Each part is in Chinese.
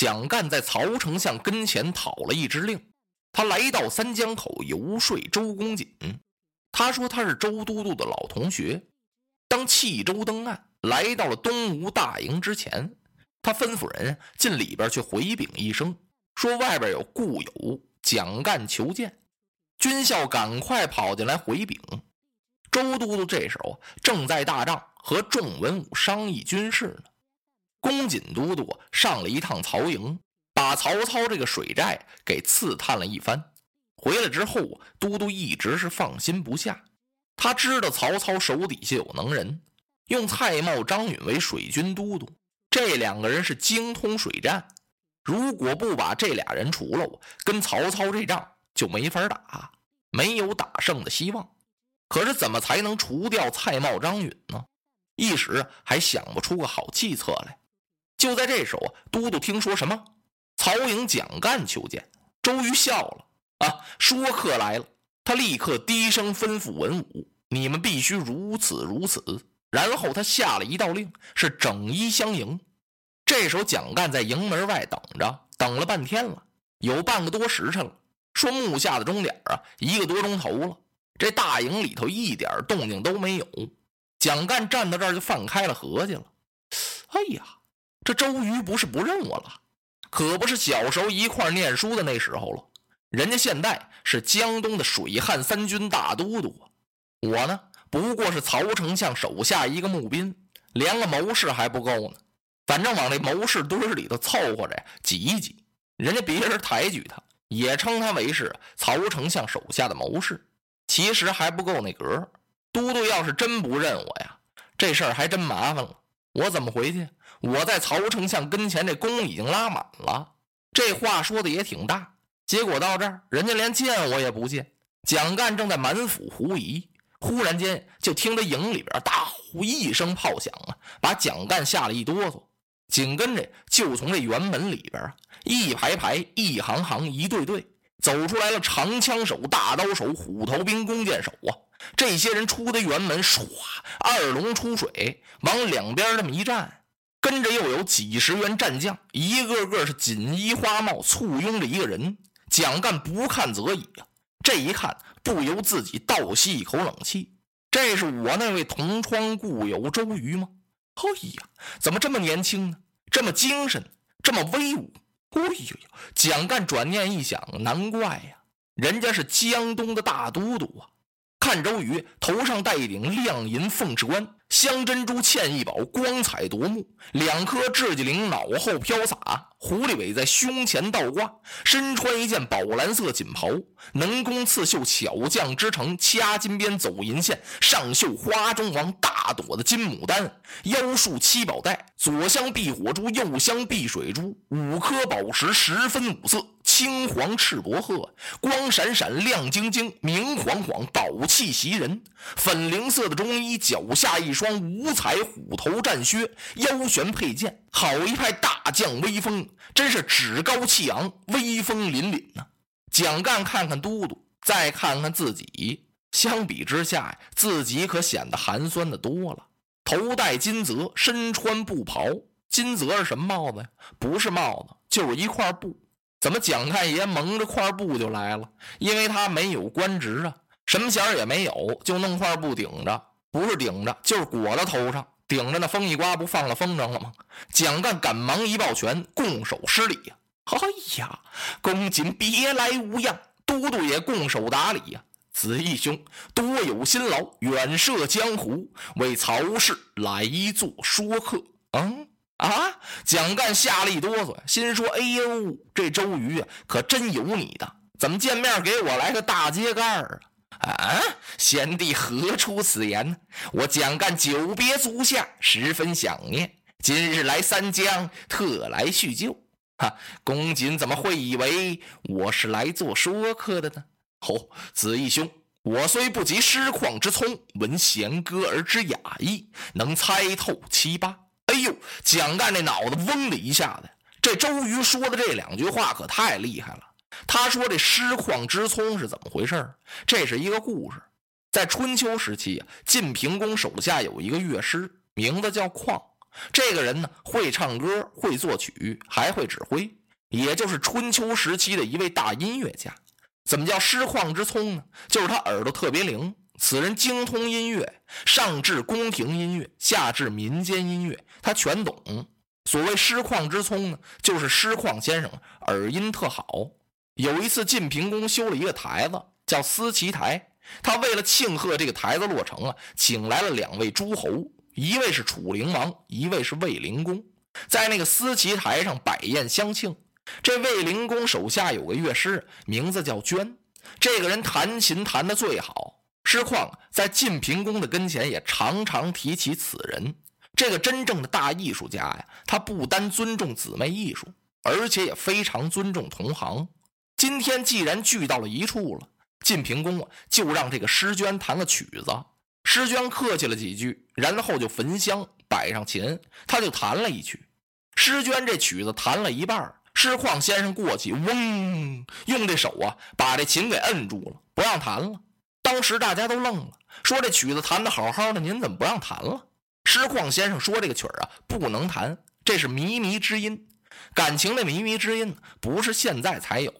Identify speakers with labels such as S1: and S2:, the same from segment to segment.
S1: 蒋干在曹丞相跟前讨了一支令，他来到三江口游说周公瑾。他说他是周都督的老同学。当弃舟登岸，来到了东吴大营之前，他吩咐人进里边去回禀一声，说外边有故友蒋干求见。军校赶快跑进来回禀。周都督这时候正在大帐和众文武商议军事呢。公瑾都督上了一趟曹营，把曹操这个水寨给刺探了一番。回来之后，都督一直是放心不下。他知道曹操手底下有能人，用蔡瑁、张允为水军都督，这两个人是精通水战。如果不把这俩人除了，跟曹操这仗就没法打，没有打胜的希望。可是怎么才能除掉蔡瑁、张允呢？一时还想不出个好计策来。就在这时候，都督听说什么？曹营蒋干求见。周瑜笑了啊，说客来了。他立刻低声吩咐文武：“你们必须如此如此。”然后他下了一道令，是整衣相迎。这时候蒋干在营门外等着，等了半天了，有半个多时辰了。说木下的钟点啊，一个多钟头了。这大营里头一点动静都没有。蒋干站到这儿就放开了合计了：“哎呀，这周瑜不是不认我了？可不是小时候一块念书的那时候了。”人家现在是江东的水旱三军大都督，我呢不过是曹丞相手下一个募兵，连个谋士还不够呢。反正往那谋士堆里头凑合着挤一挤，人家别人抬举他，也称他为是曹丞相手下的谋士，其实还不够那格。都督要是真不认我呀，这事儿还真麻烦了。我怎么回去？我在曹丞相跟前这弓已经拉满了。这话说的也挺大。结果到这儿，人家连见我也不见。蒋干正在满腹狐疑，忽然间就听着营里边大呼一声炮响啊，把蒋干吓了一哆嗦。紧跟着就从这辕门里边啊，一排排、一行行、一队队走出来了长枪手、大刀手、虎头兵、弓箭手啊！这些人出的辕门，唰，二龙出水，往两边这么一站，跟着又有几十员战将，一个个是锦衣花帽，簇拥着一个人。蒋干不看则已啊，这一看不由自己倒吸一口冷气。这是我那位同窗故友周瑜吗？哎呀，怎么这么年轻呢？这么精神，这么威武！哎呦呦！蒋干转念一想，难怪呀，人家是江东的大都督啊。看周瑜头上戴一顶亮银凤翅冠。镶珍珠嵌一宝，光彩夺目；两颗雉鸡翎脑后飘洒，狐狸尾在胸前倒挂。身穿一件宝蓝色锦袍，能工刺绣，巧匠之成，掐金边走银线，上绣花中王大朵的金牡丹。腰束七宝带，左镶碧火珠，右镶碧水珠，五颗宝石十分五色。青黄赤薄褐，光闪闪，亮晶晶，明晃晃，宝气袭人。粉菱色的中衣，脚下一双五彩虎头战靴，腰悬佩剑，好一派大将威风，真是趾高气昂，威风凛凛呐！蒋干看看都督，再看看自己，相比之下呀，自己可显得寒酸的多了。头戴金泽，身穿布袍，金泽是什么帽子呀？不是帽子，就是一块布。怎么蒋太爷蒙着块布就来了？因为他没有官职啊，什么衔也没有，就弄块布顶着，不是顶着就是裹到头上，顶着那风一刮不放了风筝了吗？蒋干赶忙一抱拳，拱手施礼呀！哎呀，公瑾别来无恙，都督也拱手打礼呀！子义兄多有辛劳，远涉江湖，为曹氏来做说客。嗯。啊！蒋干吓了一哆嗦，心说：“哎呦，这周瑜啊，可真有你的！怎么见面给我来个大揭盖儿啊？”啊！贤弟何出此言呢？我蒋干久别足下，十分想念，今日来三江，特来叙旧。哈！公瑾怎么会以为我是来做说客的呢？哦，子义兄，我虽不及诗况之聪，闻弦歌而知雅意，能猜透七八。哎呦，蒋干那脑子嗡的一下子，这周瑜说的这两句话可太厉害了。他说这师旷之聪是怎么回事这是一个故事，在春秋时期，晋平公手下有一个乐师，名字叫旷。这个人呢，会唱歌，会作曲，还会指挥，也就是春秋时期的一位大音乐家。怎么叫师旷之聪呢？就是他耳朵特别灵。此人精通音乐，上至宫廷音乐，下至民间音乐，他全懂。所谓师旷之聪呢，就是师旷先生耳音特好。有一次，晋平公修了一个台子，叫思齐台。他为了庆贺这个台子落成啊，请来了两位诸侯，一位是楚灵王，一位是卫灵公，在那个思齐台上摆宴相庆。这卫灵公手下有个乐师，名字叫娟，这个人弹琴弹得最好。师旷在晋平公的跟前也常常提起此人。这个真正的大艺术家呀，他不单尊重姊妹艺术，而且也非常尊重同行。今天既然聚到了一处了。晋平公啊，就让这个诗娟弹个曲子。诗娟客气了几句，然后就焚香摆上琴，他就弹了一曲。诗娟这曲子弹了一半，诗旷先生过去，嗡，用这手啊把这琴给摁住了，不让弹了。当时大家都愣了，说这曲子弹得好好的，您怎么不让弹了？诗旷先生说这个曲儿啊不能弹，这是靡靡之音。感情的靡靡之音不是现在才有。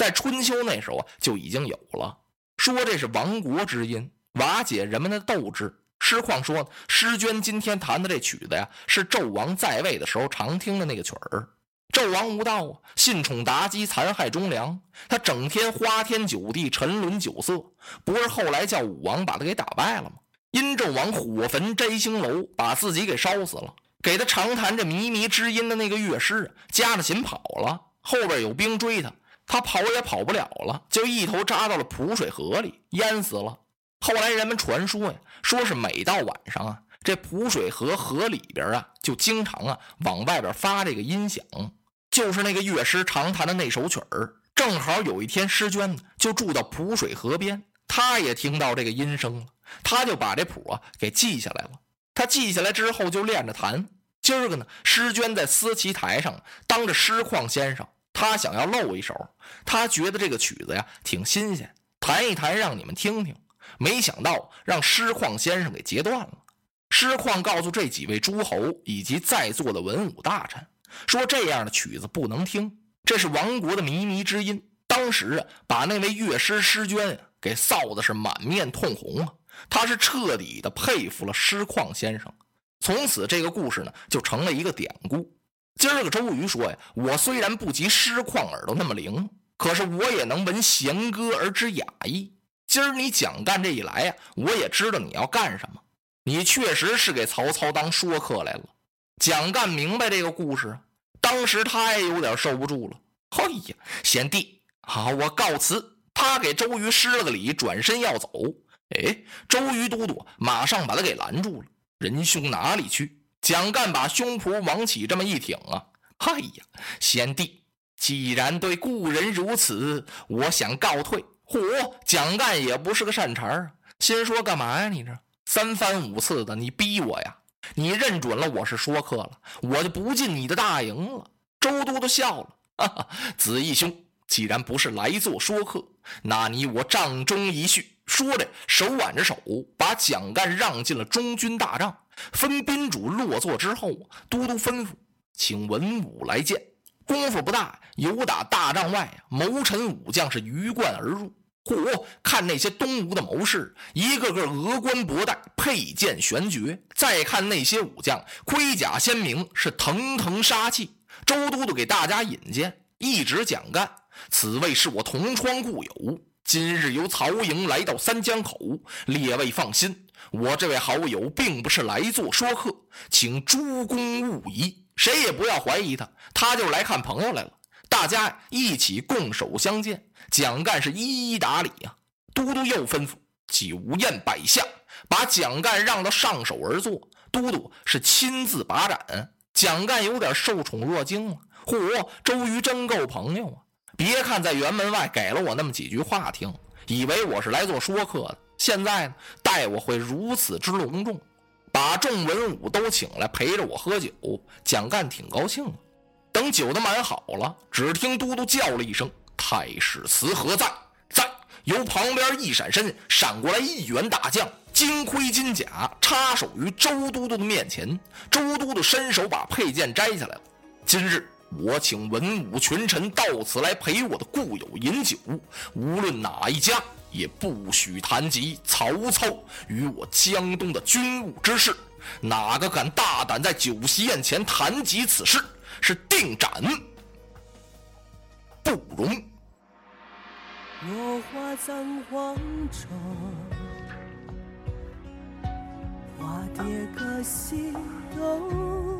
S1: 在春秋那时候啊，就已经有了。说这是亡国之音，瓦解人们的斗志。师旷说，诗娟今天弹的这曲子呀，是纣王在位的时候常听的那个曲儿。纣王无道啊，信宠妲己，残害忠良，他整天花天酒地，沉沦酒色，不是后来叫武王把他给打败了吗？殷纣王火焚摘星楼，把自己给烧死了。给他常弹这靡靡之音的那个乐师，夹着琴跑了，后边有兵追他。他跑也跑不了了，就一头扎到了蒲水河里，淹死了。后来人们传说呀，说是每到晚上啊，这蒲水河河里边啊，就经常啊往外边发这个音响，就是那个乐师常弹的那首曲儿。正好有一天，诗娟呢就住到蒲水河边，他也听到这个音声了，他就把这谱啊给记下来了。他记下来之后就练着弹。今儿个呢，诗娟在思齐台上当着诗旷先生。他想要露一手，他觉得这个曲子呀挺新鲜，弹一弹让你们听听。没想到让师旷先生给截断了。师旷告诉这几位诸侯以及在座的文武大臣，说这样的曲子不能听，这是亡国的靡靡之音。当时啊，把那位乐师师娟给臊的是满面通红啊。他是彻底的佩服了师旷先生。从此这个故事呢就成了一个典故。今儿个周瑜说呀，我虽然不及师旷耳朵那么灵，可是我也能闻弦歌而知雅意。今儿你蒋干这一来呀，我也知道你要干什么。你确实是给曹操当说客来了。蒋干明白这个故事，当时他也有点受不住了。哎呀，贤弟，好，我告辞。他给周瑜施了个礼，转身要走。哎，周瑜都督马上把他给拦住了。仁兄哪里去？蒋干把胸脯往起这么一挺啊，哎呀，贤弟，既然对故人如此，我想告退。嚯，蒋干也不是个善茬啊，心说干嘛呀？你这三番五次的，你逼我呀？你认准了我是说客了，我就不进你的大营了。周都督笑了，哈哈，子义兄，既然不是来做说客，那你我帐中一叙。说着，手挽着手，把蒋干让进了中军大帐。分宾主落座之后，都督吩咐，请文武来见。功夫不大，有打大帐外谋臣武将是鱼贯而入。嚯，看那些东吴的谋士，一个个额冠博带，佩剑悬绝。再看那些武将，盔甲鲜明，是腾腾杀气。周都督给大家引荐，一指蒋干，此位是我同窗故友。今日由曹营来到三江口，列位放心，我这位好友并不是来做说客，请诸公勿疑，谁也不要怀疑他，他就是来看朋友来了。大家一起拱手相见，蒋干是一一打理呀。都督又吩咐酒宴摆下，把蒋干让到上首而坐。都督是亲自把盏，蒋干有点受宠若惊了。嚯，周瑜真够朋友啊！别看在辕门外给了我那么几句话听，以为我是来做说客的。现在呢，待我会如此之隆重，把众文武都请来陪着我喝酒。蒋干挺高兴的。等酒都满好了，只听都督叫了一声：“太史慈何在？”在。由旁边一闪身，闪过来一员大将，金盔金甲插手于周都督的面前，周都督伸手把佩剑摘下来了。今日我请文武群臣到此来陪我的故友饮酒，无论哪一家，也不许谈及曹操与我江东的军务之事。哪个敢大胆在酒席宴前谈及此事，是定斩不容。
S2: 落花葬黄冢，花蝶各西东。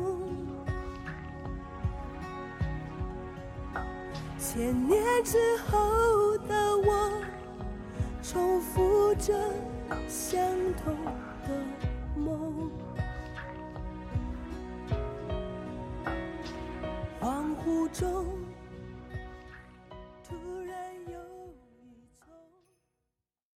S2: 千年之后的我，重复着相同的梦。恍惚中。